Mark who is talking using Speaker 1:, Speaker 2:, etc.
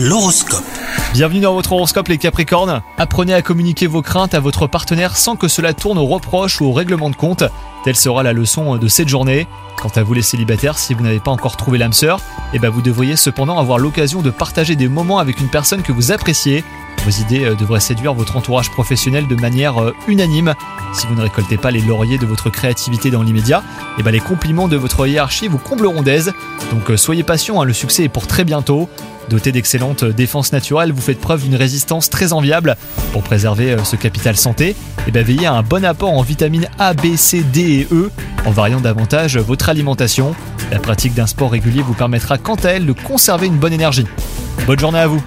Speaker 1: L'horoscope.
Speaker 2: Bienvenue dans votre horoscope les Capricornes. Apprenez à communiquer vos craintes à votre partenaire sans que cela tourne aux reproches ou au règlement de compte. Telle sera la leçon de cette journée. Quant à vous les célibataires, si vous n'avez pas encore trouvé l'âme sœur, eh ben vous devriez cependant avoir l'occasion de partager des moments avec une personne que vous appréciez. Vos idées euh, devraient séduire votre entourage professionnel de manière euh, unanime. Si vous ne récoltez pas les lauriers de votre créativité dans l'immédiat, eh ben les compliments de votre hiérarchie vous combleront d'aise. Donc euh, soyez patient, hein, le succès est pour très bientôt. Doté d'excellentes défenses naturelles, vous faites preuve d'une résistance très enviable. Pour préserver ce capital santé, eh ben veillez à un bon apport en vitamines A, B, C, D et E, en variant davantage votre alimentation. La pratique d'un sport régulier vous permettra quant à elle de conserver une bonne énergie. Bonne journée à vous